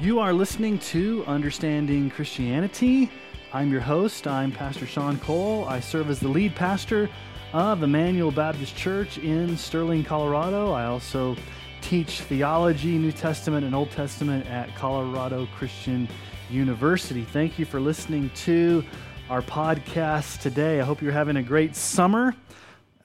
You are listening to Understanding Christianity. I'm your host. I'm Pastor Sean Cole. I serve as the lead pastor of Emmanuel Baptist Church in Sterling, Colorado. I also teach theology, New Testament and Old Testament at Colorado Christian University. Thank you for listening to our podcast today. I hope you're having a great summer.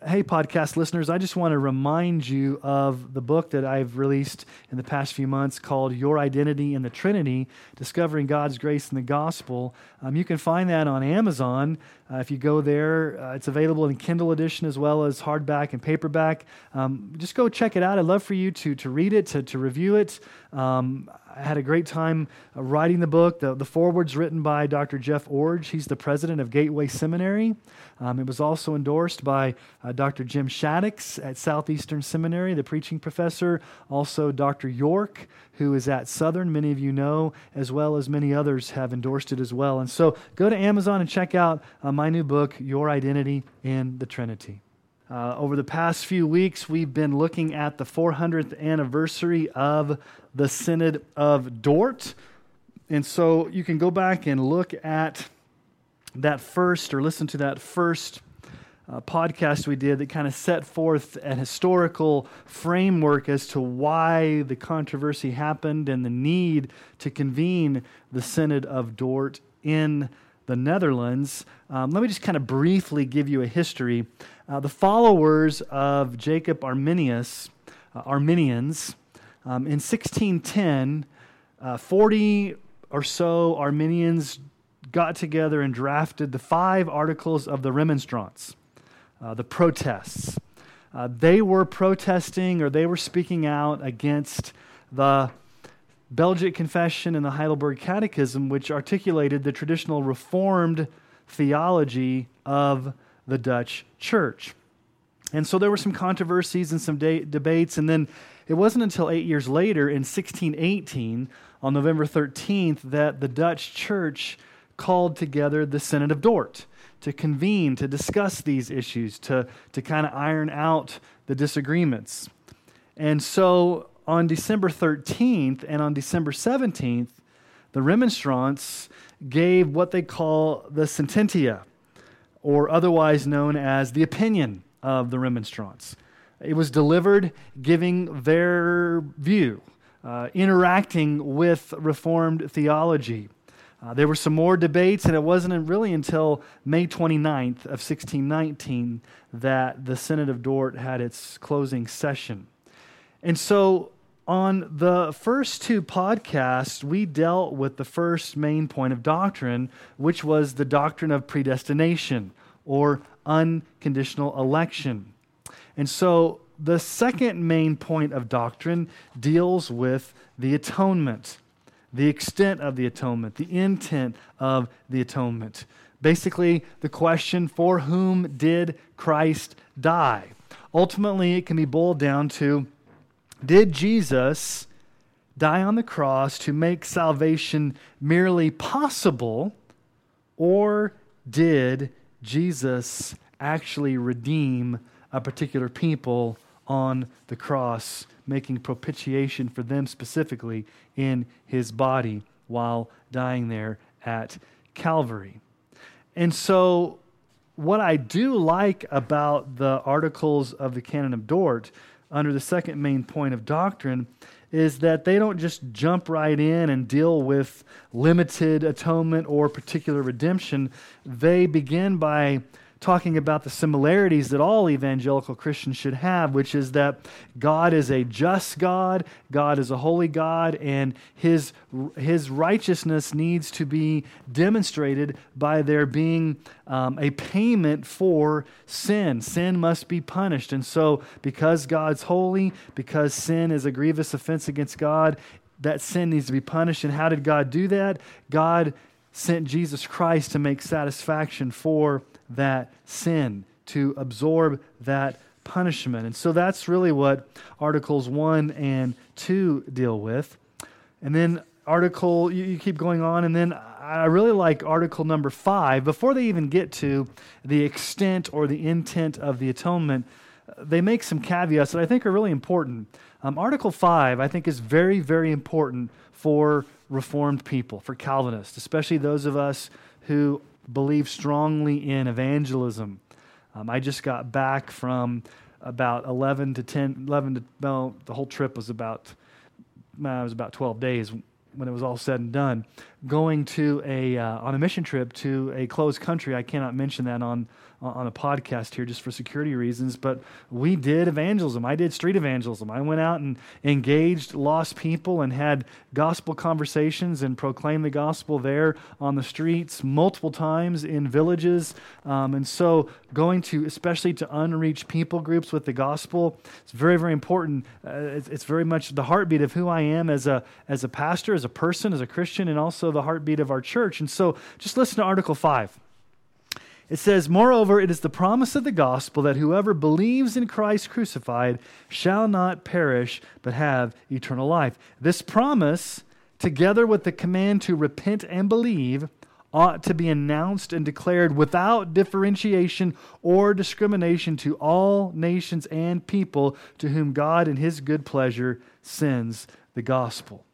Hey, podcast listeners, I just want to remind you of the book that I've released in the past few months called Your Identity in the Trinity Discovering God's Grace in the Gospel. Um, you can find that on Amazon. Uh, if you go there, uh, it's available in Kindle edition as well as hardback and paperback. Um, just go check it out. I'd love for you to, to read it, to, to review it. Um, I had a great time uh, writing the book. The, the foreword's written by Dr. Jeff Iorg. He's the president of Gateway Seminary. Um, it was also endorsed by uh, Dr. Jim Shaddix at Southeastern Seminary, the preaching professor. Also, Dr. York, who is at Southern, many of you know, as well as many others have endorsed it as well. And so go to Amazon and check out uh, my new book, Your Identity in the Trinity. Uh, over the past few weeks, we've been looking at the 400th anniversary of the Synod of Dort. And so you can go back and look at that first or listen to that first uh, podcast we did that kind of set forth an historical framework as to why the controversy happened and the need to convene the Synod of Dort in the Netherlands. Um, let me just kind of briefly give you a history. Uh, the followers of Jacob Arminius, uh, Arminians, um, in 1610, uh, 40 or so Arminians got together and drafted the five articles of the Remonstrance, uh, the protests. Uh, they were protesting or they were speaking out against the Belgic Confession and the Heidelberg Catechism, which articulated the traditional Reformed theology of the Dutch church. And so there were some controversies and some de- debates. And then it wasn't until eight years later, in 1618, on November 13th, that the Dutch church called together the Synod of Dort to convene, to discuss these issues, to, to kind of iron out the disagreements. And so on December 13th and on December 17th, the remonstrants gave what they call the sententia, or otherwise known as the opinion of the remonstrants. It was delivered giving their view, uh, interacting with Reformed theology. Uh, there were some more debates, and it wasn't really until May 29th of 1619 that the Synod of Dort had its closing session. And so on the first two podcasts, we dealt with the first main point of doctrine, which was the doctrine of predestination or unconditional election. And so the second main point of doctrine deals with the atonement, the extent of the atonement, the intent of the atonement. Basically, the question for whom did Christ die? Ultimately, it can be boiled down to did Jesus die on the cross to make salvation merely possible, or did Jesus actually redeem a particular people on the cross, making propitiation for them specifically in his body while dying there at Calvary? And so, what I do like about the articles of the Canon of Dort under the second main point of doctrine is that they don't just jump right in and deal with limited atonement or particular redemption. They begin by talking about the similarities that all evangelical Christians should have, which is that God is a just God, God is a holy God, and his, his righteousness needs to be demonstrated by there being um, a payment for sin. Sin must be punished. And so, because God's holy, because sin is a grievous offense against God, that sin needs to be punished. And how did God do that? God sent Jesus Christ to make satisfaction for that sin, to absorb that punishment. And so that's really what Articles 1 and 2 deal with. And then article, you, you, keep going on, and then I really like article number 5. Before they even get to the extent or the intent of the atonement, they make some caveats that I think are really important. Um, article 5, I think, is very, very important for Reformed people, for Calvinists, especially those of us who believe strongly in evangelism. Um, I just got back from about 11 to 10, 11 to, well, the whole trip was about, well, it was about 12 days when it was all said and done, going to a, uh, on a mission trip to a closed country. I cannot mention that on, on a podcast here just for security reasons, but we did evangelism. I did street evangelism. I went out and engaged lost people and had gospel conversations and proclaimed the gospel there on the streets multiple times in villages. Um, and so, going to, especially to unreached people groups with the gospel, it's very, very important. Uh, it's, it's very much the heartbeat of who I am as a, as a pastor, as a person, as a Christian, and also the heartbeat of our church. And so, just listen to Article 5. It says, Moreover, it is the promise of the gospel that whoever believes in Christ crucified shall not perish, but have eternal life. This promise, together with the command to repent and believe, ought to be announced and declared without differentiation or discrimination to all nations and people to whom God in his good pleasure sends the gospel.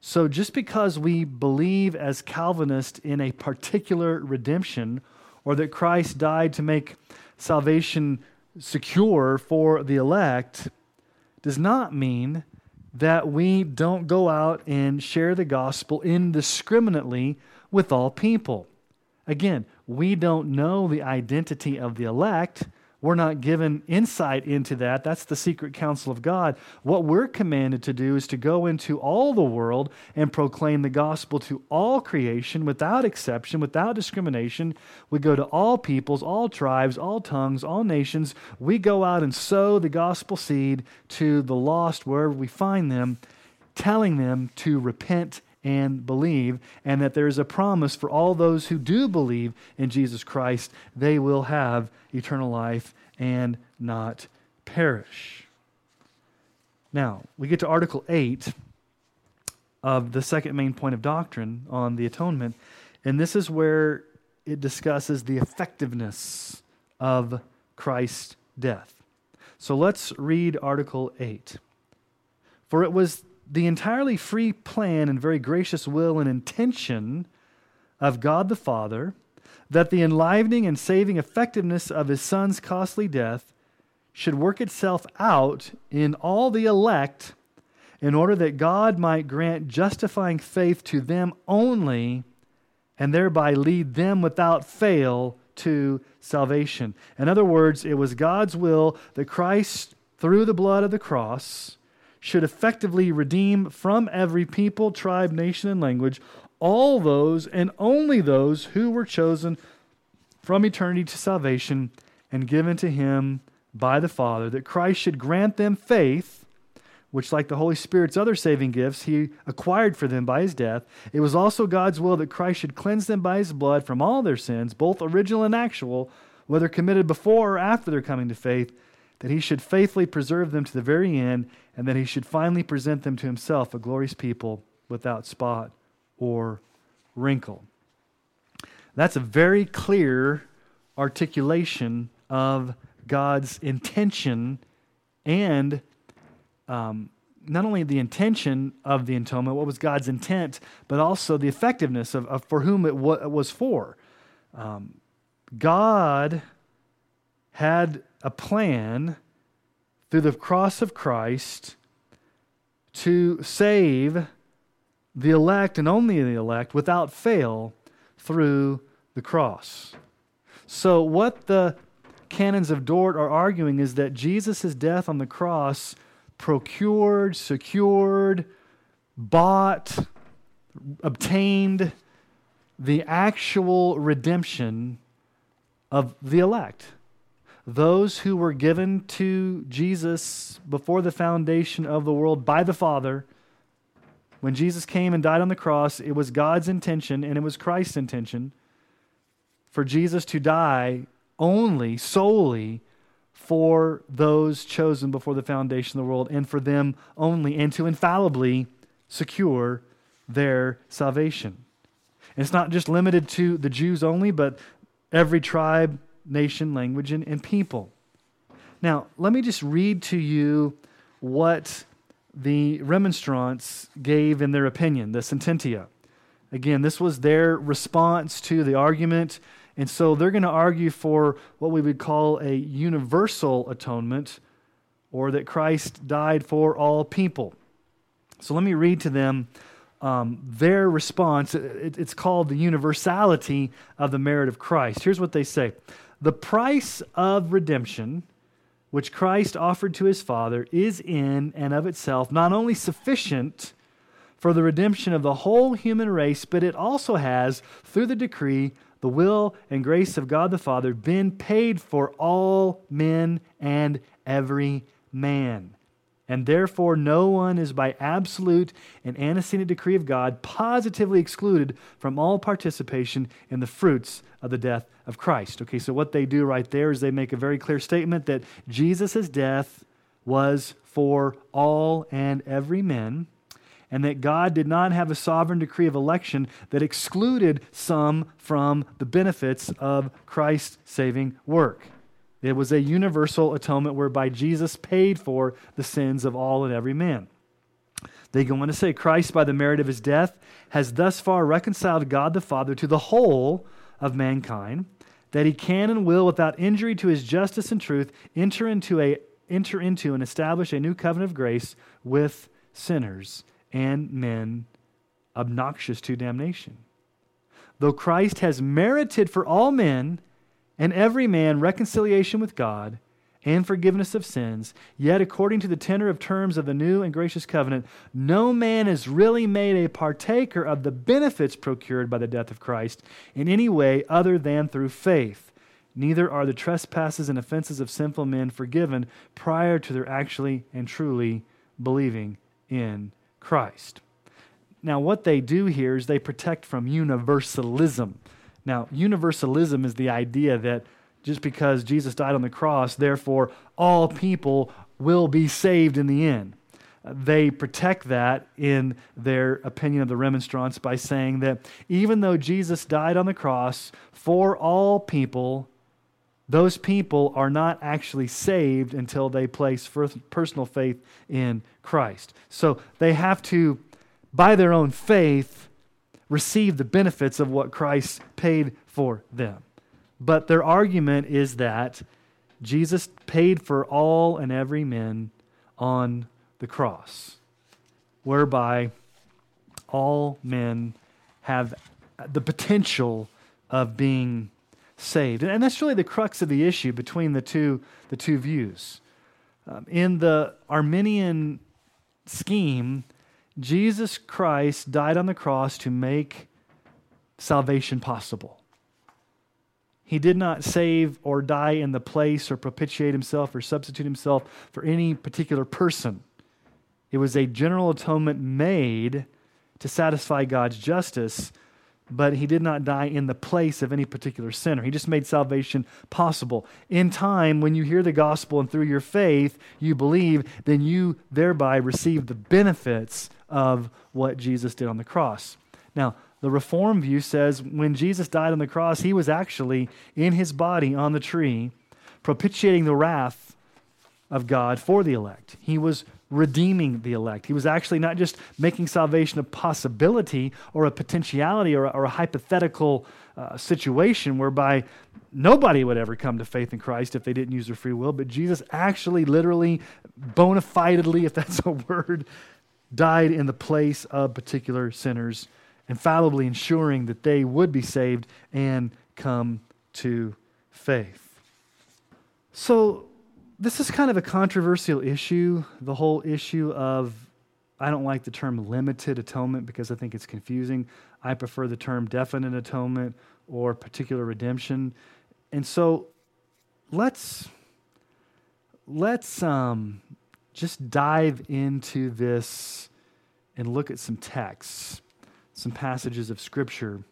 So, just because we believe as Calvinists in a particular redemption, or that Christ died to make salvation secure for the elect, does not mean that we don't go out and share the gospel indiscriminately with all people. Again, we don't know the identity of the elect we're not given insight into that. That's the secret counsel of God. What we're commanded to do is to go into all the world and proclaim the gospel to all creation without exception, without discrimination. We go to all peoples, all tribes, all tongues, all nations. We go out and sow the gospel seed to the lost wherever we find them, telling them to repent and believe, and that there is a promise for all those who do believe in Jesus Christ, they will have eternal life and not perish. Now, we get to Article 8 of the second main point of doctrine on the atonement, and this is where it discusses the effectiveness of Christ's death. So let's read Article 8. For it was the entirely free plan and very gracious will and intention of God the Father that the enlivening and saving effectiveness of his Son's costly death should work itself out in all the elect in order that God might grant justifying faith to them only and thereby lead them without fail to salvation. In other words, it was God's will that Christ, through the blood of the cross, should effectively redeem from every people, tribe, nation, and language all those and only those who were chosen from eternity to salvation and given to him by the Father, that Christ should grant them faith, which, like the Holy Spirit's other saving gifts, he acquired for them by his death. It was also God's will that Christ should cleanse them by his blood from all their sins, both original and actual, whether committed before or after their coming to faith that he should faithfully preserve them to the very end, and that he should finally present them to himself a glorious people without spot or wrinkle. That's a very clear articulation of God's intention and um, not only the intention of the atonement, what was God's intent, but also the effectiveness of, of for whom it wa- was for. Um, God had a plan through the cross of Christ to save the elect and only the elect without fail through the cross. So, what the canons of Dort are arguing is that Jesus' death on the cross procured, secured, bought, obtained the actual redemption of the elect those who were given to Jesus before the foundation of the world by the Father, when Jesus came and died on the cross, it was God's intention and it was Christ's intention for Jesus to die only, solely for those chosen before the foundation of the world and for them only, and to infallibly secure their salvation. And it's not just limited to the Jews only, but every tribe, nation, language, and, and people. Now, let me just read to you what the remonstrants gave in their opinion, the sententia. Again, this was their response to the argument. And so they're going to argue for what we would call a universal atonement, or that Christ died for all people. So let me read to them um, their response. It, it's called the universality of the merit of Christ. Here's what they say The price of redemption, which Christ offered to his Father, is in and of itself not only sufficient for the redemption of the whole human race, but it also has, through the decree, the will and grace of God the Father, been paid for all men and every man. And therefore, no one is by absolute and antecedent decree of God positively excluded from all participation in the fruits of the death of Christ. Okay, so what they do right there is they make a very clear statement that Jesus' death was for all and every man, and that God did not have a sovereign decree of election that excluded some from the benefits of Christ's saving work. It was a universal atonement whereby Jesus paid for the sins of all and every man. They go on to say, Christ, by the merit of his death, has thus far reconciled God the Father to the whole of mankind, that he can and will, without injury to his justice and truth, enter into, a, enter into and establish a new covenant of grace with sinners and men obnoxious to damnation. Though Christ has merited for all men and every man reconciliation with God and forgiveness of sins. Yet, according to the tenor of terms of the new and gracious covenant, no man is really made a partaker of the benefits procured by the death of Christ in any way other than through faith. Neither are the trespasses and offenses of sinful men forgiven prior to their actually and truly believing in Christ. Now, what they do here is they protect from universalism. Now, universalism is the idea that just because Jesus died on the cross, therefore all people will be saved in the end. They protect that in their opinion of the remonstrance by saying that even though Jesus died on the cross for all people, those people are not actually saved until they place personal faith in Christ. So they have to, by their own faith, receive the benefits of what Christ paid for them. But their argument is that Jesus paid for all and every man on the cross, whereby all men have the potential of being saved. And that's really the crux of the issue between the two, the two views. Um, in the Arminian scheme, Jesus Christ died on the cross to make salvation possible. He did not save or die in the place or propitiate himself or substitute himself for any particular person. It was a general atonement made to satisfy God's justice, but he did not die in the place of any particular sinner. He just made salvation possible. In time, when you hear the gospel and through your faith you believe, then you thereby receive the benefits of what Jesus did on the cross. Now, the Reform view says when Jesus died on the cross, he was actually in his body on the tree, propitiating the wrath of God for the elect. He was redeeming the elect. He was actually not just making salvation a possibility or a potentiality or a, or a hypothetical uh, situation whereby nobody would ever come to faith in Christ if they didn't use their free will, but Jesus actually, literally, bona fidely, if that's a word, died in the place of particular sinners, infallibly ensuring that they would be saved and come to faith. So, this is kind of a controversial issue, the whole issue of, I don't like the term limited atonement because I think it's confusing. I prefer the term definite atonement or particular redemption. And so, let's let's um, just dive into this and look at some texts, some passages of Scripture.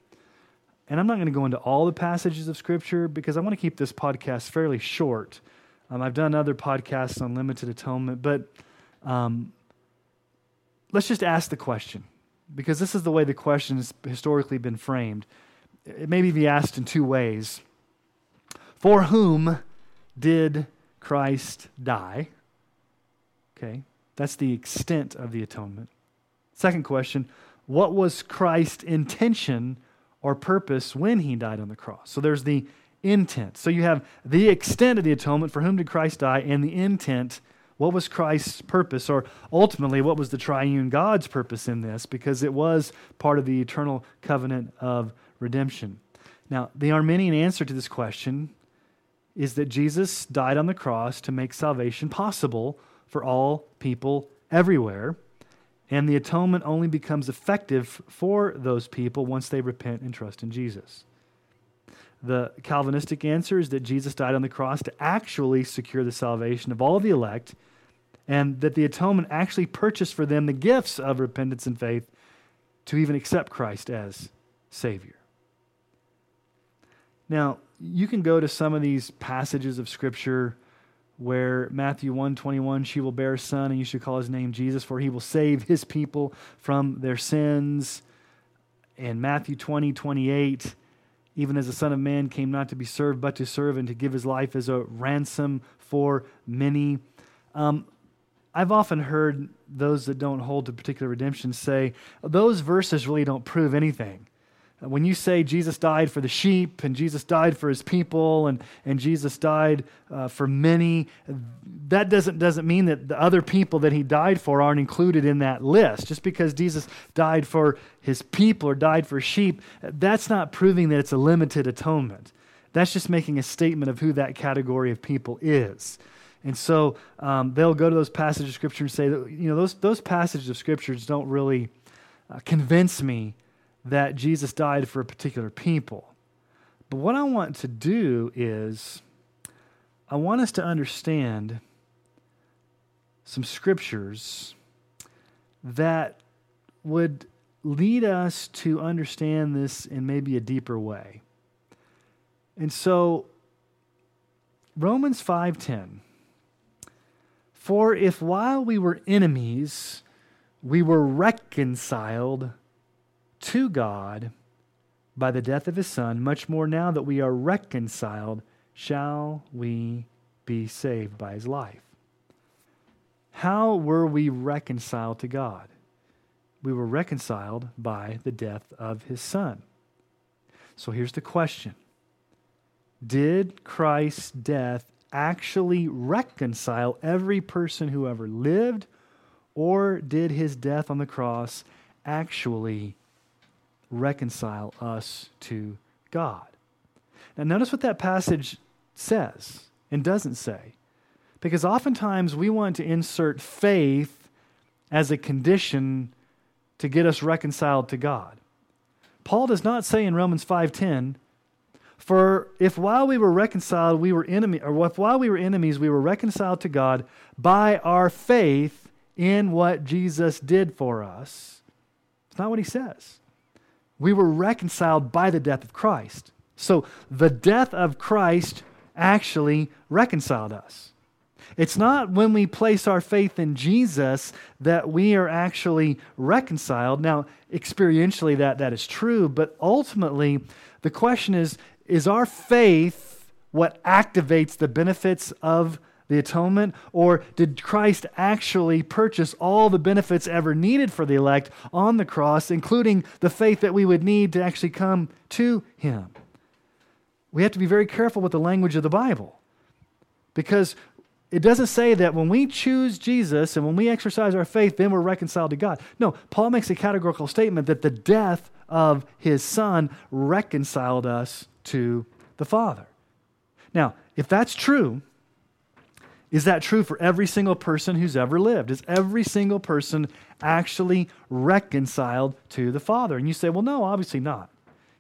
And I'm not going to go into all the passages of Scripture because I want to keep this podcast fairly short. Um, I've done other podcasts on limited atonement, but um, let's just ask the question because this is the way the question has historically been framed. It may be asked in two ways For whom did Christ die? Okay. That's the extent of the atonement. Second question What was Christ's intention or purpose when he died on the cross? So there's the intent. So you have the extent of the atonement, for whom did Christ die, and the intent. What was Christ's purpose, or ultimately, what was the triune God's purpose in this? Because it was part of the eternal covenant of redemption. Now, the Arminian answer to this question is that Jesus died on the cross to make salvation possible for all people everywhere. And the atonement only becomes effective for those people once they repent and trust in Jesus. The Calvinistic answer is that Jesus died on the cross to actually secure the salvation of all the elect, and that the atonement actually purchased for them the gifts of repentance and faith to even accept Christ as Savior. Now, you can go to some of these passages of Scripture where Matthew 121 she will bear a son and you should call his name Jesus for he will save his people from their sins. And Matthew 20 28 even as the son of man came not to be served but to serve and to give his life as a ransom for many. Um, I've often heard those that don't hold to particular redemption say those verses really don't prove anything when you say Jesus died for the sheep and Jesus died for his people and, and Jesus died uh, for many, that doesn't, doesn't mean that the other people that he died for aren't included in that list. Just because Jesus died for his people or died for sheep, that's not proving that it's a limited atonement. That's just making a statement of who that category of people is. And so um, they'll go to those passages of Scripture and say that, you know, those, those passages of Scriptures don't really uh, convince me that Jesus died for a particular people. But what I want to do is, I want us to understand some scriptures that would lead us to understand this in maybe a deeper way. And so Romans 5:10 For if while we were enemies we were reconciled to God by the death of his Son, much more now that we are reconciled, shall we be saved by his life. How were we reconciled to God? We were reconciled by the death of his Son. So here's the question Did Christ's death actually reconcile every person who ever lived, or did his death on the cross actually reconcile us to God. Now, notice what that passage says and doesn't say. Because oftentimes we want to insert faith as a condition to get us reconciled to God. Paul does not say in Romans 5:10, "For if while we were reconciled we were enemy or if while we were enemies we were reconciled to God by our faith in what Jesus did for us." It's not what he says. We were reconciled by the death of Christ. So the death of Christ actually reconciled us. It's not when we place our faith in Jesus that we are actually reconciled. Now, experientially, that, that is true, but ultimately, the question is is our faith what activates the benefits of the atonement? Or did Christ actually purchase all the benefits ever needed for the elect on the cross, including the faith that we would need to actually come to Him? We have to be very careful with the language of the Bible because it doesn't say that when we choose Jesus and when we exercise our faith, then we're reconciled to God. No, Paul makes a categorical statement that the death of his son reconciled us to the Father. Now, if that's true, is that true for every single person who's ever lived? Is every single person actually reconciled to the Father? And you say, well, no, obviously not.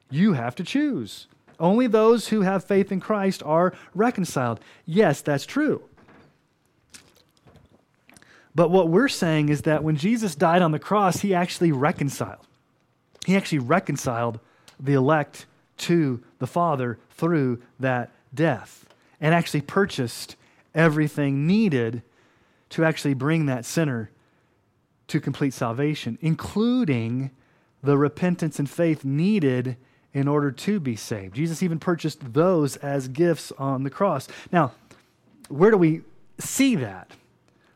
You have to choose. Only those who have faith in Christ are reconciled. Yes, that's true. But what we're saying is that when Jesus died on the cross, he actually reconciled. He actually reconciled the elect to the Father through that death and actually purchased everything needed to actually bring that sinner to complete salvation, including the repentance and faith needed in order to be saved. Jesus even purchased those as gifts on the cross. Now, where do we see that?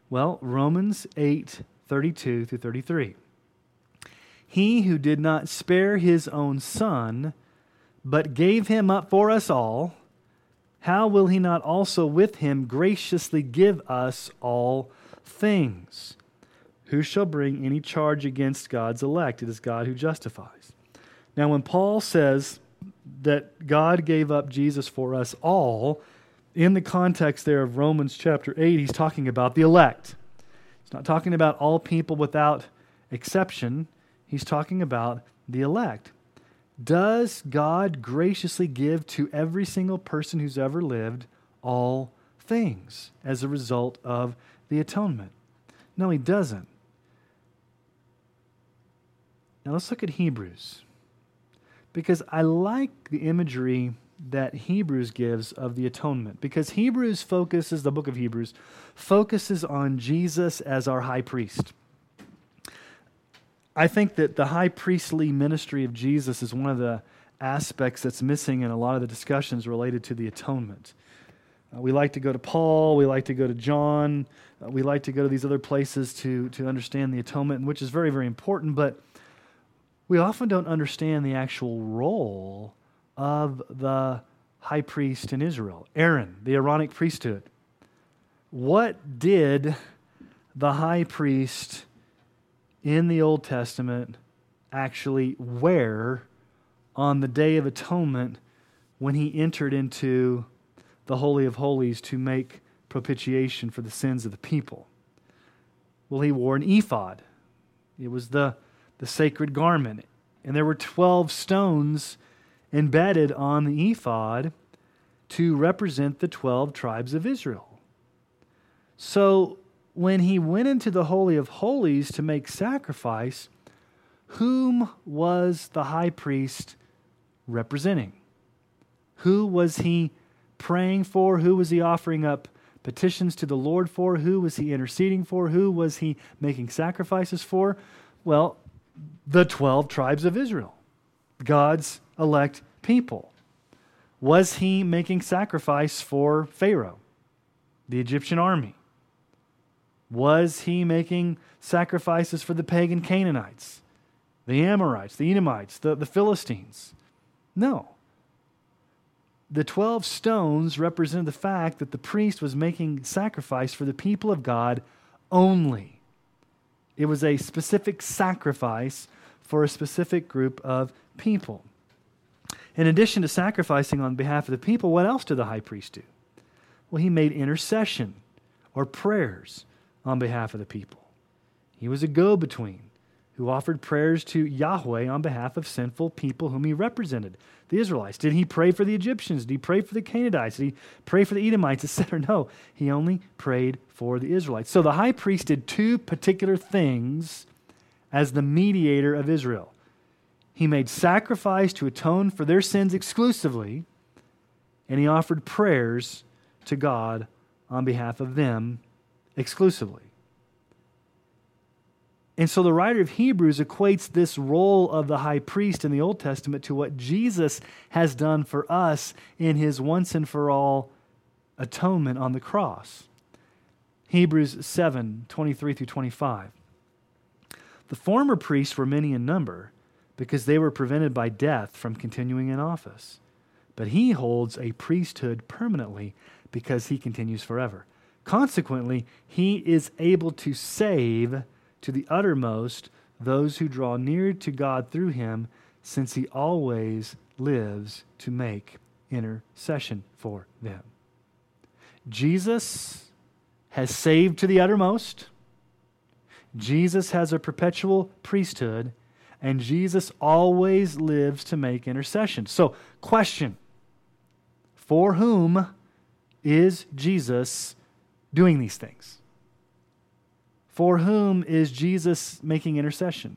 Well, Romans 8 32 through 33. He who did not spare his own son, but gave him up for us all, how will he not also with him graciously give us all things? Who shall bring any charge against God's elect? It is God who justifies. Now, when Paul says that God gave up Jesus for us all, in the context there of Romans chapter 8, he's talking about the elect. He's not talking about all people without exception. He's talking about the elect. Does God graciously give to every single person who's ever lived all things as a result of the atonement? No, he doesn't. Now let's look at Hebrews. Because I like the imagery that Hebrews gives of the atonement. Because Hebrews focuses, the book of Hebrews, focuses on Jesus as our high priest. I think that the high priestly ministry of Jesus is one of the aspects that's missing in a lot of the discussions related to the atonement. Uh, we like to go to Paul, we like to go to John, uh, we like to go to these other places to, to understand the atonement, which is very, very important, but we often don't understand the actual role of the high priest in Israel, Aaron, the Aaronic priesthood. What did the high priest in the Old Testament actually wear on the Day of Atonement when he entered into the Holy of Holies to make propitiation for the sins of the people? Well, he wore an ephod. It was the, the sacred garment. And there were 12 stones embedded on the ephod to represent the 12 tribes of Israel. So when he went into the Holy of Holies to make sacrifice, whom was the high priest representing? Who was he praying for? Who was he offering up petitions to the Lord for? Who was he interceding for? Who was he making sacrifices for? Well, the 12 tribes of Israel, God's elect people. Was he making sacrifice for Pharaoh, the Egyptian army? Was he making sacrifices for the pagan Canaanites, the Amorites, the Edomites, the, the Philistines? No. The 12 stones represent the fact that the priest was making sacrifice for the people of God only. It was a specific sacrifice for a specific group of people. In addition to sacrificing on behalf of the people, what else did the high priest do? Well, he made intercession or prayers on behalf of the people. He was a go between who offered prayers to Yahweh on behalf of sinful people whom he represented, the Israelites. Did he pray for the Egyptians? Did he pray for the Canaanites? Did he pray for the Edomites, etc.? No, he only prayed for the Israelites. So the high priest did two particular things as the mediator of Israel. He made sacrifice to atone for their sins exclusively, and he offered prayers to God on behalf of them exclusively. And so the writer of Hebrews equates this role of the high priest in the Old Testament to what Jesus has done for us in his once and for all atonement on the cross. Hebrews 7 23 through 25. The former priests were many in number because they were prevented by death from continuing in office. But he holds a priesthood permanently because he continues forever. Consequently, he is able to save to the uttermost those who draw near to God through him, since he always lives to make intercession for them. Jesus has saved to the uttermost. Jesus has a perpetual priesthood, and Jesus always lives to make intercession. So, question For whom is Jesus doing these things? For whom is Jesus making intercession?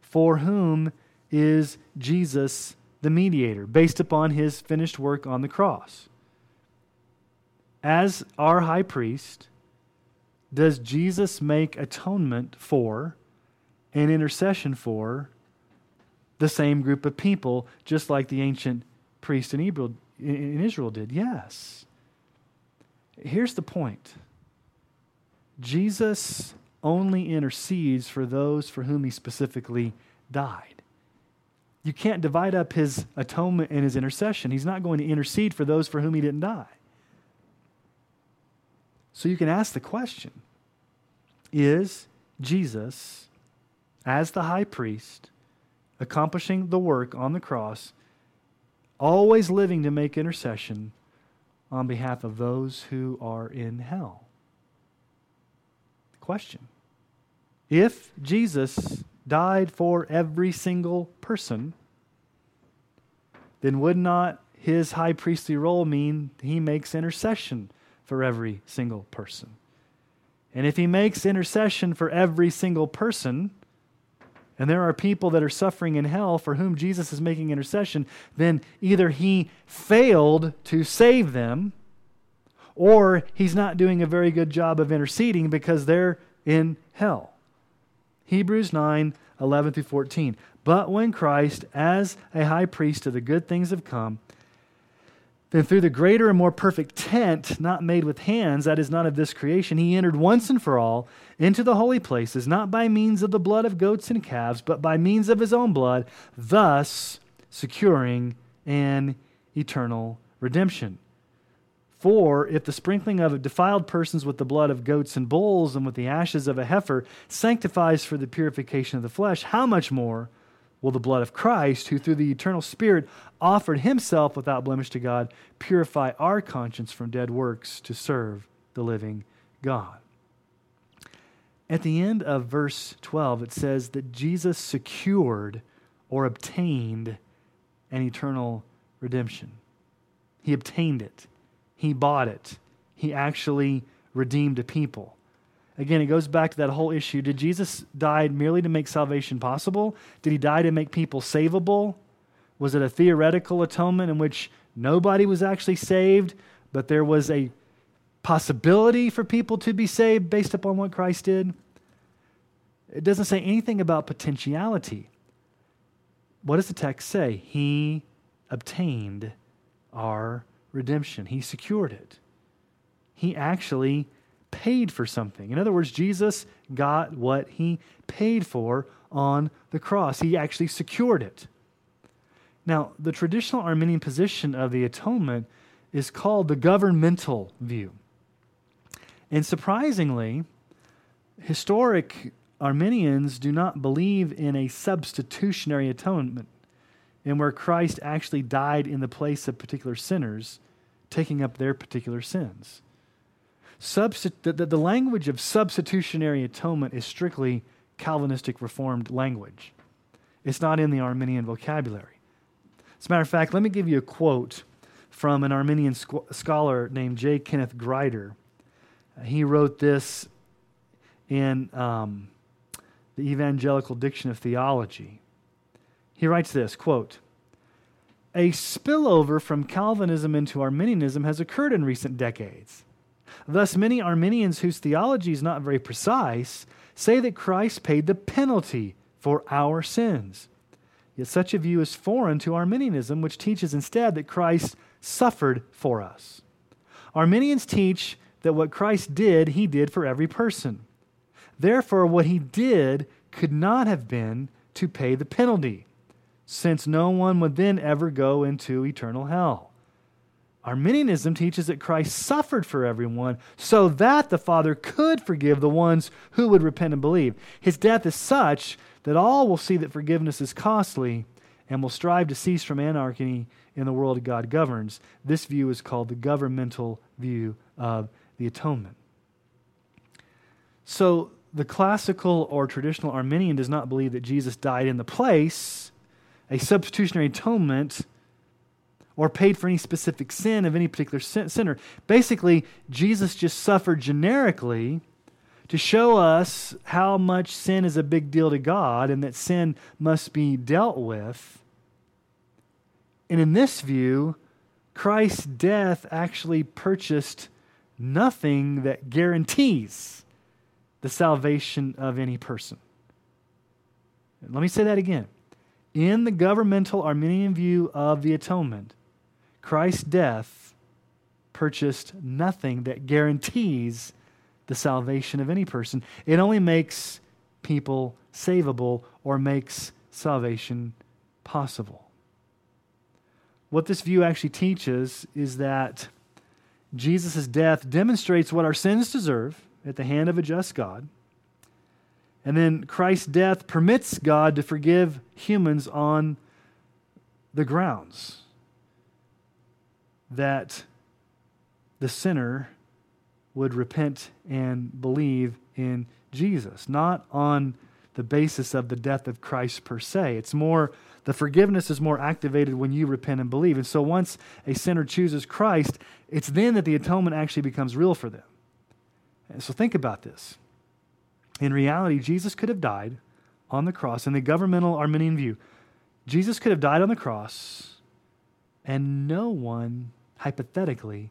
For whom is Jesus the mediator, based upon his finished work on the cross? As our high priest, does Jesus make atonement for and intercession for the same group of people, just like the ancient priest in Israel did? Yes. Here's the point Jesus only intercedes for those for whom he specifically died. You can't divide up his atonement and his intercession. He's not going to intercede for those for whom he didn't die. So you can ask the question Is Jesus, as the high priest, accomplishing the work on the cross, always living to make intercession on behalf of those who are in hell? Question. If Jesus died for every single person, then would not his high priestly role mean he makes intercession for every single person? And if he makes intercession for every single person, and there are people that are suffering in hell for whom Jesus is making intercession, then either he failed to save them or he's not doing a very good job of interceding because they're in hell. Hebrews 9 11 through 14. But when Christ, as a high priest of the good things have come, then through the greater and more perfect tent, not made with hands, that is not of this creation, he entered once and for all into the holy places, not by means of the blood of goats and calves, but by means of his own blood, thus securing an eternal redemption. For if the sprinkling of defiled persons with the blood of goats and bulls and with the ashes of a heifer sanctifies for the purification of the flesh, how much more will the blood of Christ, who through the eternal Spirit offered himself without blemish to God, purify our conscience from dead works to serve the living God? At the end of verse 12, it says that Jesus secured or obtained an eternal redemption. He obtained it. He bought it. He actually redeemed a people. Again, it goes back to that whole issue. Did Jesus die merely to make salvation possible? Did he die to make people savable? Was it a theoretical atonement in which nobody was actually saved, but there was a possibility for people to be saved based upon what Christ did? It doesn't say anything about potentiality. What does the text say? He obtained our redemption. He secured it. He actually paid for something. In other words, Jesus got what he paid for on the cross. He actually secured it. Now, the traditional Arminian position of the atonement is called the governmental view. And surprisingly, historic Arminians do not believe in a substitutionary atonement and where Christ actually died in the place of particular sinners, taking up their particular sins. The, the, the language of substitutionary atonement is strictly Calvinistic Reformed language. It's not in the Arminian vocabulary. As a matter of fact, let me give you a quote from an Arminian squ- scholar named J. Kenneth Grider. He wrote this in um, the Evangelical Diction of Theology. He writes this quote, A spillover from Calvinism into Arminianism has occurred in recent decades. Thus, many Arminians whose theology is not very precise say that Christ paid the penalty for our sins. Yet such a view is foreign to Arminianism, which teaches instead that Christ suffered for us. Arminians teach that what Christ did, he did for every person. Therefore, what he did could not have been to pay the penalty since no one would then ever go into eternal hell. Arminianism teaches that Christ suffered for everyone so that the Father could forgive the ones who would repent and believe. His death is such that all will see that forgiveness is costly and will strive to cease from anarchy in the world God governs. This view is called the governmental view of the atonement. So, the classical or traditional Arminian does not believe that Jesus died in the place a substitutionary atonement or paid for any specific sin of any particular sinner. Basically, Jesus just suffered generically to show us how much sin is a big deal to God and that sin must be dealt with. And in this view, Christ's death actually purchased nothing that guarantees the salvation of any person. Let me say that again. In the governmental Arminian view of the atonement, Christ's death purchased nothing that guarantees the salvation of any person. It only makes people savable or makes salvation possible. What this view actually teaches is that Jesus' death demonstrates what our sins deserve at the hand of a just God. And then Christ's death permits God to forgive humans on the grounds that the sinner would repent and believe in Jesus, not on the basis of the death of Christ per se. It's more, the forgiveness is more activated when you repent and believe. And so once a sinner chooses Christ, it's then that the atonement actually becomes real for them. And so think about this. In reality, Jesus could have died on the cross. In the governmental Arminian view, Jesus could have died on the cross, and no one, hypothetically,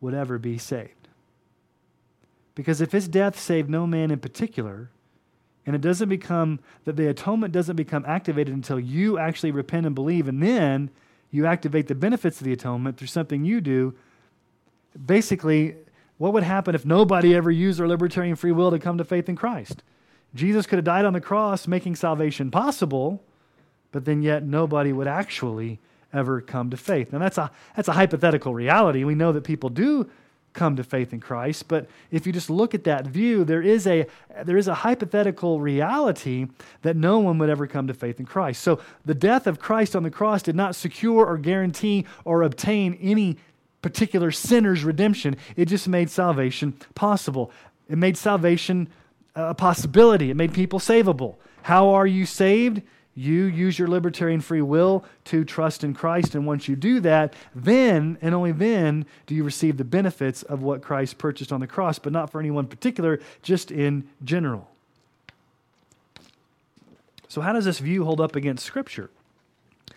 would ever be saved. Because if his death saved no man in particular, and it doesn't become that the atonement doesn't become activated until you actually repent and believe, and then you activate the benefits of the atonement through something you do. Basically, what would happen if nobody ever used their libertarian free will to come to faith in Christ? Jesus could have died on the cross, making salvation possible, but then yet nobody would actually ever come to faith. Now that's a that's a hypothetical reality. We know that people do come to faith in Christ, but if you just look at that view, there is a there is a hypothetical reality that no one would ever come to faith in Christ. So the death of Christ on the cross did not secure or guarantee or obtain any particular sinner's redemption. It just made salvation possible. It made salvation a possibility. It made people savable. How are you saved? You use your libertarian free will to trust in Christ. And once you do that, then and only then do you receive the benefits of what Christ purchased on the cross, but not for anyone particular, just in general. So, how does this view hold up against Scripture?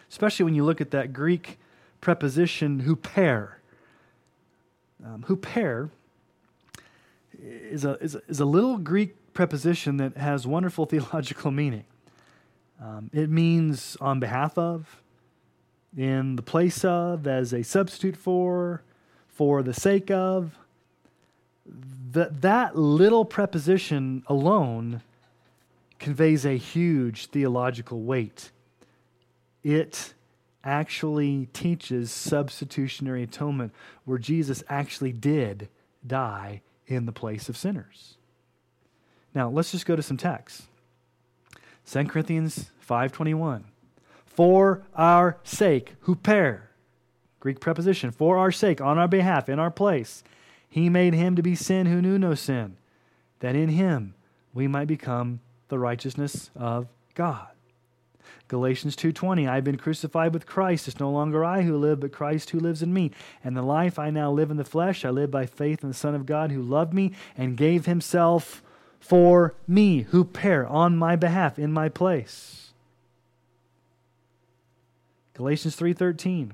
Especially when you look at that Greek preposition huper um, huper is a, is, a, is a little Greek preposition that has wonderful theological meaning. Um, it means on behalf of, in the place of, as a substitute for, for the sake of. That, that little preposition alone conveys a huge theological weight. It actually teaches substitutionary atonement, where Jesus actually did die in the place of sinners. Now, let's just go to some texts. 2 Corinthians 5:21. For our sake, huper, Greek preposition, for our sake, on our behalf, in our place, he made him to be sin who knew no sin, that in him we might become the righteousness of God. Galatians 2:20 I've been crucified with Christ. It's no longer I who live but Christ who lives in me. And the life I now live in the flesh I live by faith in the son of God who loved me and gave himself for me who huper on my behalf in my place Galatians 3:13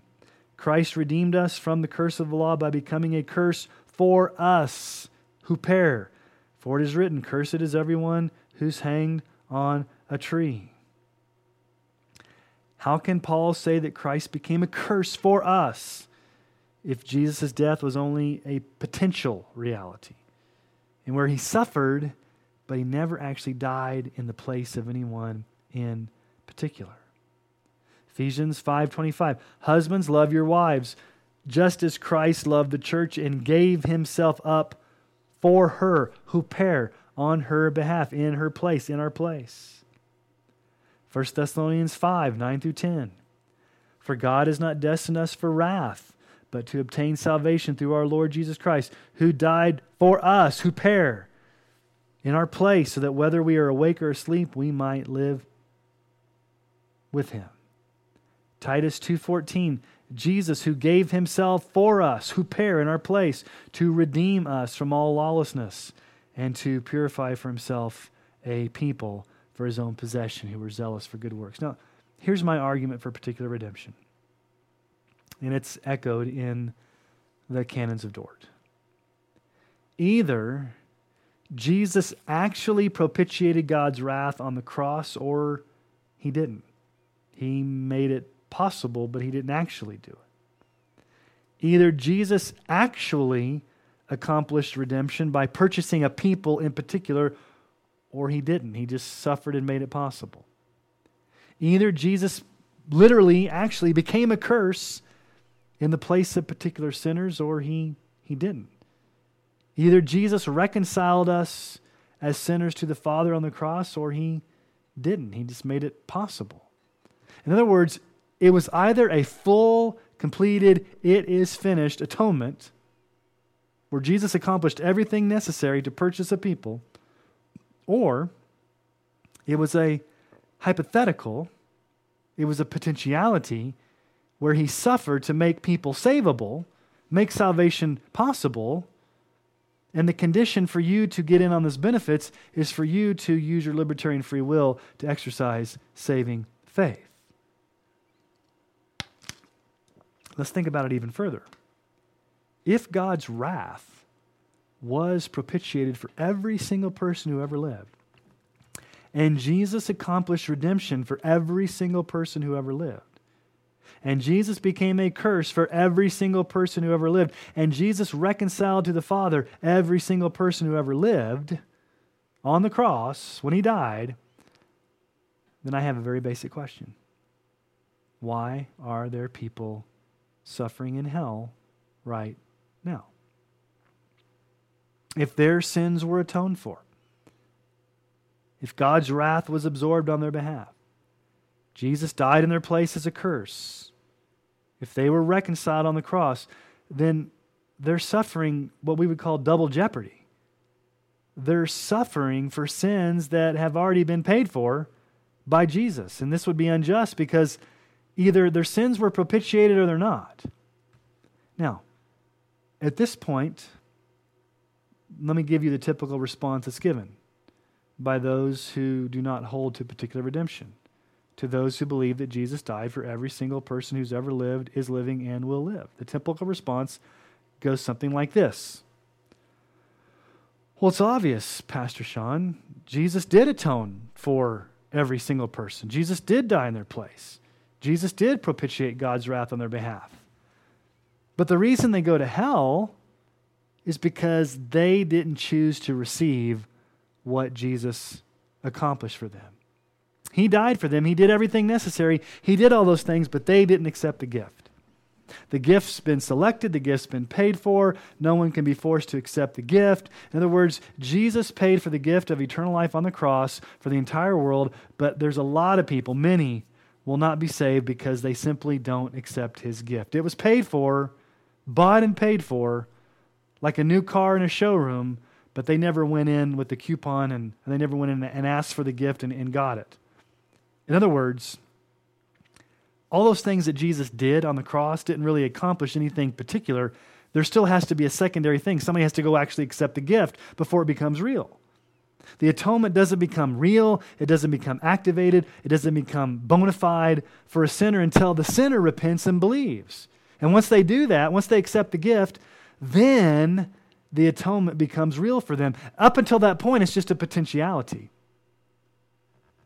Christ redeemed us from the curse of the law by becoming a curse for us huper for it is written cursed is everyone who's hanged on a tree how can Paul say that Christ became a curse for us if Jesus' death was only a potential reality? And where he suffered, but he never actually died in the place of anyone in particular. Ephesians 5:25 Husbands love your wives just as Christ loved the church and gave himself up for her huper on her behalf in her place in our place. 1 Thessalonians 5 9 through 10. For God has not destined us for wrath, but to obtain salvation through our Lord Jesus Christ, who died for us, huper in our place, so that whether we are awake or asleep, we might live with him. Titus 2:14 Jesus who gave himself for us huper in our place to redeem us from all lawlessness and to purify for himself a people for his own possession who were zealous for good works. Now, here's my argument for particular redemption, and it's echoed in the canons of Dort. Either Jesus actually propitiated God's wrath on the cross, or he didn't. He made it possible, but he didn't actually do it. Either Jesus actually accomplished redemption by purchasing a people in particular, or he didn't. He just suffered and made it possible. Either Jesus literally actually became a curse in the place of particular sinners, or he, he didn't. Either Jesus reconciled us as sinners to the Father on the cross, or he didn't. He just made it possible. In other words, it was either a full, completed, it is finished atonement, where Jesus accomplished everything necessary to purchase a people, or it was a hypothetical, it was a potentiality where he suffered to make people savable, make salvation possible. And the condition for you to get in on those benefits is for you to use your libertarian free will to exercise saving faith. Let's think about it even further. If God's wrath was propitiated for every single person who ever lived, and Jesus accomplished redemption for every single person who ever lived, and Jesus became a curse for every single person who ever lived, and Jesus reconciled to the Father every single person who ever lived on the cross when he died, then I have a very basic question. Why are there people suffering in hell right now. If their sins were atoned for, if God's wrath was absorbed on their behalf, Jesus died in their place as a curse, if they were reconciled on the cross, then they're suffering what we would call double jeopardy. They're suffering for sins that have already been paid for by Jesus. And this would be unjust because Either their sins were propitiated or they're not. Now, at this point, let me give you the typical response that's given by those who do not hold to particular redemption, to those who believe that Jesus died for every single person who's ever lived, is living, and will live. The typical response goes something like this Well, it's obvious, Pastor Sean. Jesus did atone for every single person, Jesus did die in their place. Jesus did propitiate God's wrath on their behalf. But the reason they go to hell is because they didn't choose to receive what Jesus accomplished for them. He died for them, He did everything necessary, He did all those things, but they didn't accept the gift. The gift's been selected, the gift's been paid for. No one can be forced to accept the gift. In other words, Jesus paid for the gift of eternal life on the cross for the entire world, but there's a lot of people, many, will not be saved because they simply don't accept his gift. It was paid for, bought and paid for, like a new car in a showroom, but they never went in with the coupon and, and they never went in and asked for the gift and, and got it. In other words, all those things that Jesus did on the cross didn't really accomplish anything particular. There still has to be a secondary thing. Somebody has to go actually accept the gift before it becomes real. The atonement doesn't become real, it doesn't become activated, it doesn't become bona fide for a sinner until the sinner repents and believes. And once they do that, once they accept the gift, then the atonement becomes real for them. Up until that point, it's just a potentiality.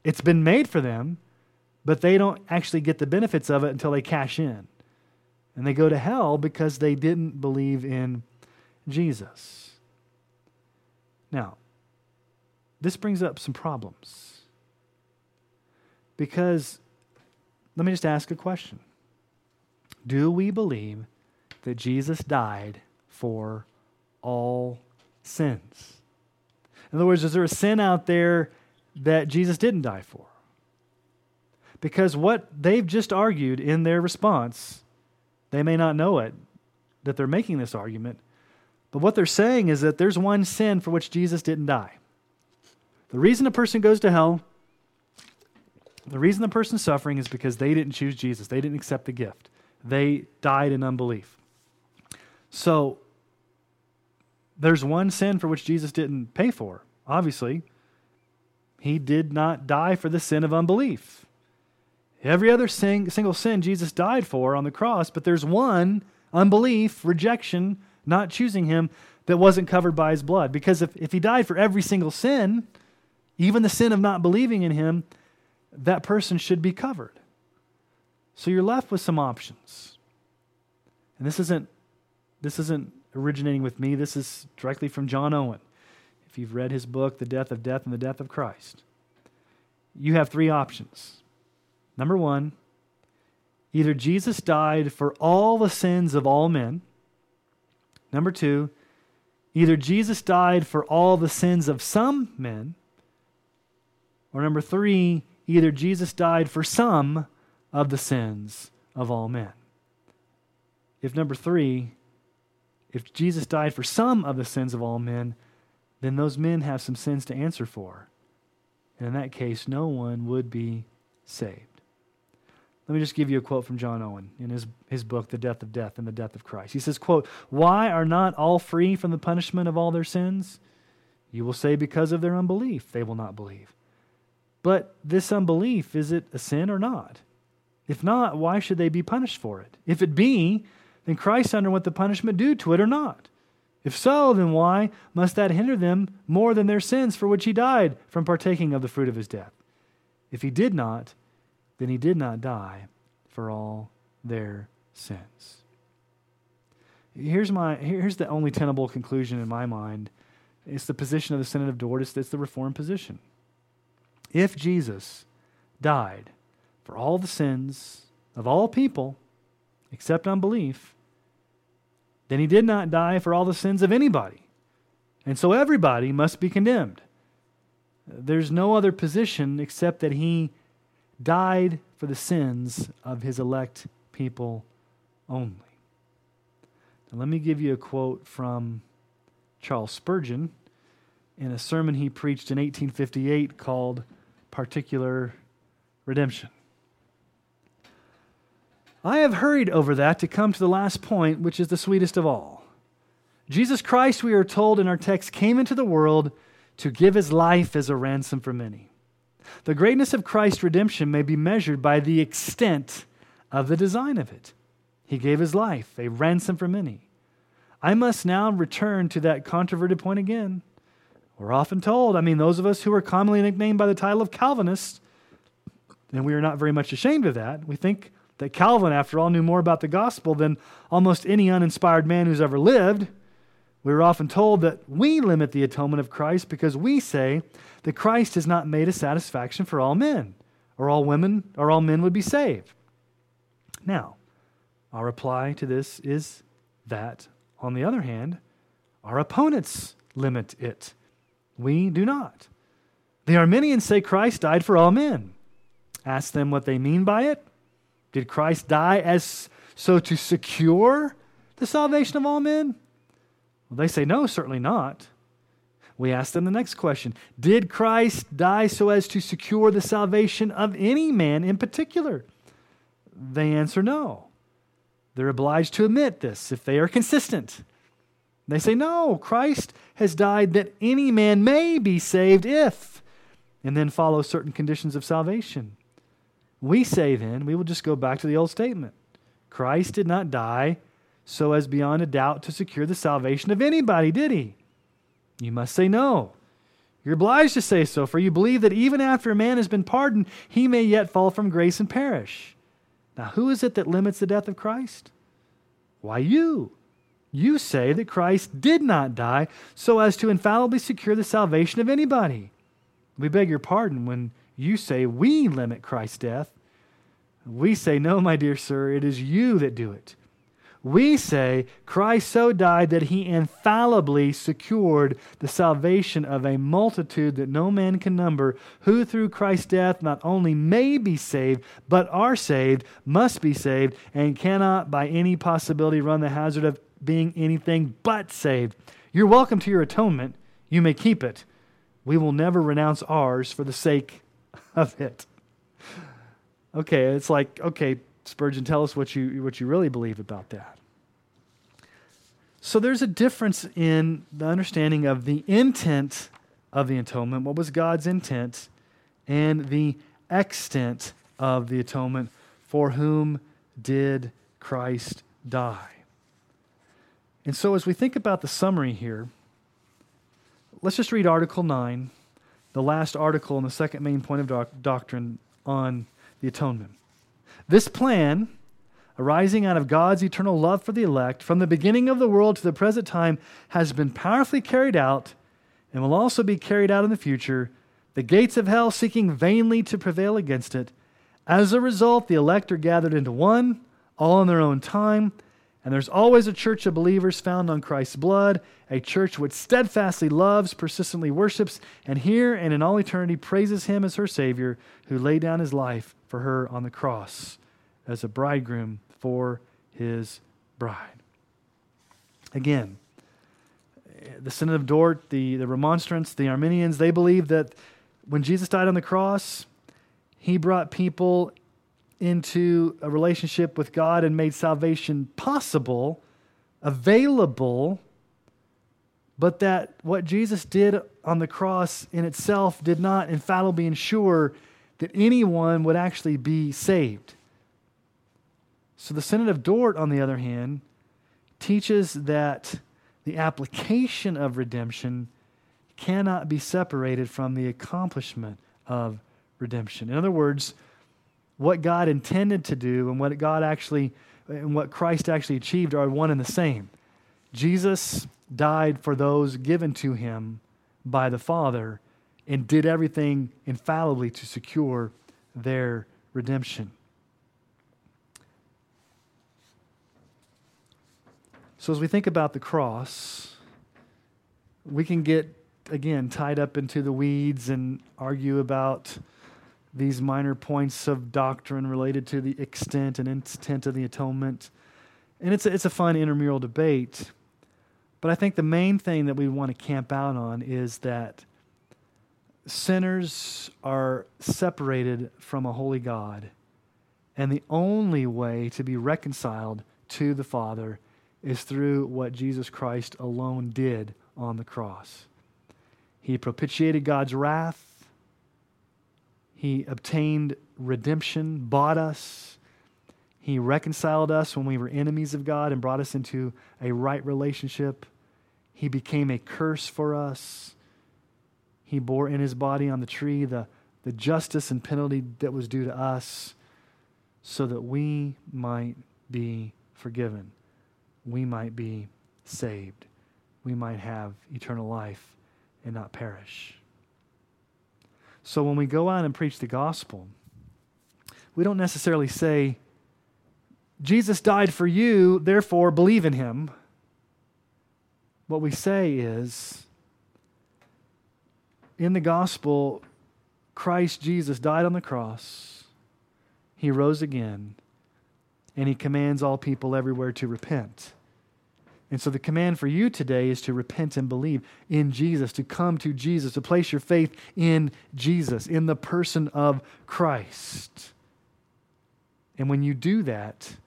It's been made for them, but they don't actually get the benefits of it until they cash in. And they go to hell because they didn't believe in Jesus. Now, this brings up some problems. Because, let me just ask a question Do we believe that Jesus died for all sins? In other words, is there a sin out there that Jesus didn't die for? Because what they've just argued in their response, they may not know it, that they're making this argument, but what they're saying is that there's one sin for which Jesus didn't die. The reason a person goes to hell, the reason the person's suffering is because they didn't choose Jesus. They didn't accept the gift. They died in unbelief. So, there's one sin for which Jesus didn't pay for. Obviously, he did not die for the sin of unbelief. Every other sin, single sin Jesus died for on the cross, but there's one unbelief, rejection, not choosing him that wasn't covered by his blood. Because if, if he died for every single sin, even the sin of not believing in him, that person should be covered. So you're left with some options. And this isn't this isn't originating with me. This is directly from John Owen. If you've read his book, The Death of Death in the Death of Christ, you have three options. Number one, either Jesus died for all the sins of all men. Number two, either Jesus died for all the sins of some men. Or number three, either Jesus died for some of the sins of all men. If number three, if Jesus died for some of the sins of all men, then those men have some sins to answer for. And in that case, no one would be saved. Let me just give you a quote from John Owen in his, his book, The Death of Death in the Death of Christ. He says, quote, Why are not all free from the punishment of all their sins? You will say because of their unbelief, they will not believe. But this unbelief, is it a sin or not? If not, why should they be punished for it? If it be, then Christ underwent the punishment due to it or not? If so, then why must that hinder them more than their sins for which he died from partaking of the fruit of his death? If he did not, then he did not die for all their sins. Here's, my, here's the only tenable conclusion in my mind. It's the position of the Synod of Dort, it's the Reformed position. If Jesus died for all the sins of all people except unbelief, then he did not die for all the sins of anybody. And so everybody must be condemned. There's no other position except that he died for the sins of his elect people only. Now, let me give you a quote from Charles Spurgeon in a sermon he preached in 1858 called Particular Redemption. I have hurried over that to come to the last point, which is the sweetest of all. Jesus Christ, we are told in our text, came into the world to give his life as a ransom for many. The greatness of Christ's redemption may be measured by the extent of the design of it. He gave his life, a ransom for many. I must now return to that controverted point again. We're often told, I mean, those of us who are commonly nicknamed by the title of Calvinists, and we are not very much ashamed of that, we think that Calvin, after all, knew more about the gospel than almost any uninspired man who's ever lived. We are often told that we limit the atonement of Christ because we say that Christ has not made a satisfaction for all men, or all women, or all men would be saved. Now, our reply to this is that, on the other hand, our opponents limit it. We do not. The Arminians say Christ died for all men. Ask them what they mean by it. Did Christ die as so to secure the salvation of all men? Well, they say no, certainly not. We ask them the next question Did Christ die so as to secure the salvation of any man in particular? They answer no. They're obliged to admit this if they are consistent. They say, No, Christ has died that any man may be saved if, and then follow certain conditions of salvation. We say then, we will just go back to the old statement Christ did not die so as beyond a doubt to secure the salvation of anybody, did he? You must say no. You're obliged to say so, for you believe that even after a man has been pardoned, he may yet fall from grace and perish. Now, who is it that limits the death of Christ? Why, you. You say that Christ did not die so as to infallibly secure the salvation of anybody. We beg your pardon when you say we limit Christ's death. We say, no, my dear sir, it is you that do it. We say Christ so died that he infallibly secured the salvation of a multitude that no man can number, who through Christ's death not only may be saved, but are saved, must be saved, and cannot by any possibility run the hazard of being anything but saved. You're welcome to your atonement. You may keep it. We will never renounce ours for the sake of it. Okay, it's like, okay, Spurgeon, tell us what you, what you really believe about that. So there's a difference in the understanding of the intent of the atonement, what was God's intent, and the extent of the atonement. For whom did Christ die? And so, as we think about the summary here, let's just read Article 9 the last article and the second main point of doc- doctrine on the atonement. This plan arising out of God's eternal love for the elect from the beginning of the world to the present time, has been powerfully carried out and will also be carried out in the future, the gates of hell seeking vainly to prevail against it. As a result, the elect are gathered into one, all in their own time, and there's always a church of believers found on Christ's blood, a church which steadfastly loves, persistently worships, and here and in all eternity praises Him as her Savior, who laid down His life for her on the cross as a bridegroom for His bride. Again, the Synod of Dort, the, the Remonstrants, the Arminians, they believe that when Jesus died on the cross, He brought people into a relationship with God and made salvation possible, available, but that what Jesus did on the cross in itself did not infallibly ensure that anyone would actually be saved. So the Synod of Dort, on the other hand, teaches that the application of redemption cannot be separated from the accomplishment of redemption. In other words, what God intended to do and what God actually and what Christ actually achieved are one and the same. Jesus died for those given to him by the Father and did everything infallibly to secure their redemption. So, as we think about the cross, we can get, again, tied up into the weeds and argue about these minor points of doctrine related to the extent and intent of the atonement. And it's a, it's a fun intramural debate. But I think the main thing that we want to camp out on is that sinners are separated from a holy God. And the only way to be reconciled to the Father is through what Jesus Christ alone did on the cross. He propitiated God's wrath he obtained redemption, bought us. He reconciled us when we were enemies of God and brought us into a right relationship. He became a curse for us. He bore in his body on the tree the, the justice and penalty that was due to us so that we might be forgiven. We might be saved. We might have eternal life and not perish. So when we go out and preach the gospel, we don't necessarily say, Jesus died for you, therefore believe in him. What we say is, in the gospel, Christ Jesus died on the cross, he rose again, and he commands all people everywhere to repent. And so the command for you today is to repent and believe in Jesus, to come to Jesus, to place your faith in Jesus, in the person of Christ. And when you do that,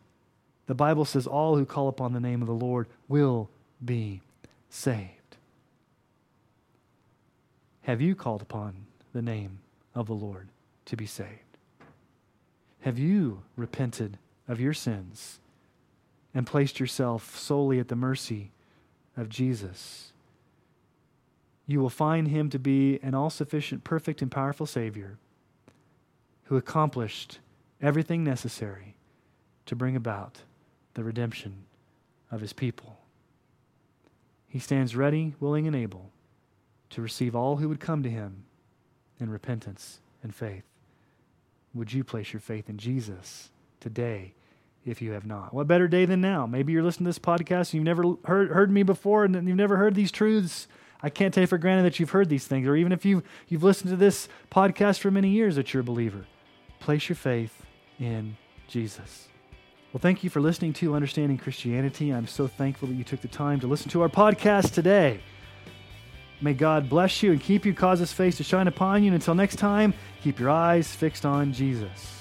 the Bible says all who call upon the name of the Lord will be saved. Have you called upon the name of the Lord to be saved? Have you repented of your sins? And placed yourself solely at the mercy of Jesus, you will find him to be an all sufficient, perfect, and powerful Savior who accomplished everything necessary to bring about the redemption of his people. He stands ready, willing, and able to receive all who would come to him in repentance and faith. Would you place your faith in Jesus today? If you have not. What better day than now? Maybe you're listening to this podcast and you've never heard, heard me before and you've never heard these truths. I can't take for granted that you've heard these things, or even if you've, you've listened to this podcast for many years that you're a believer. Place your faith in Jesus. Well, thank you for listening to Understanding Christianity. I'm so thankful that you took the time to listen to our podcast today. May God bless you and keep you, cause his face to shine upon you. And until next time, keep your eyes fixed on Jesus.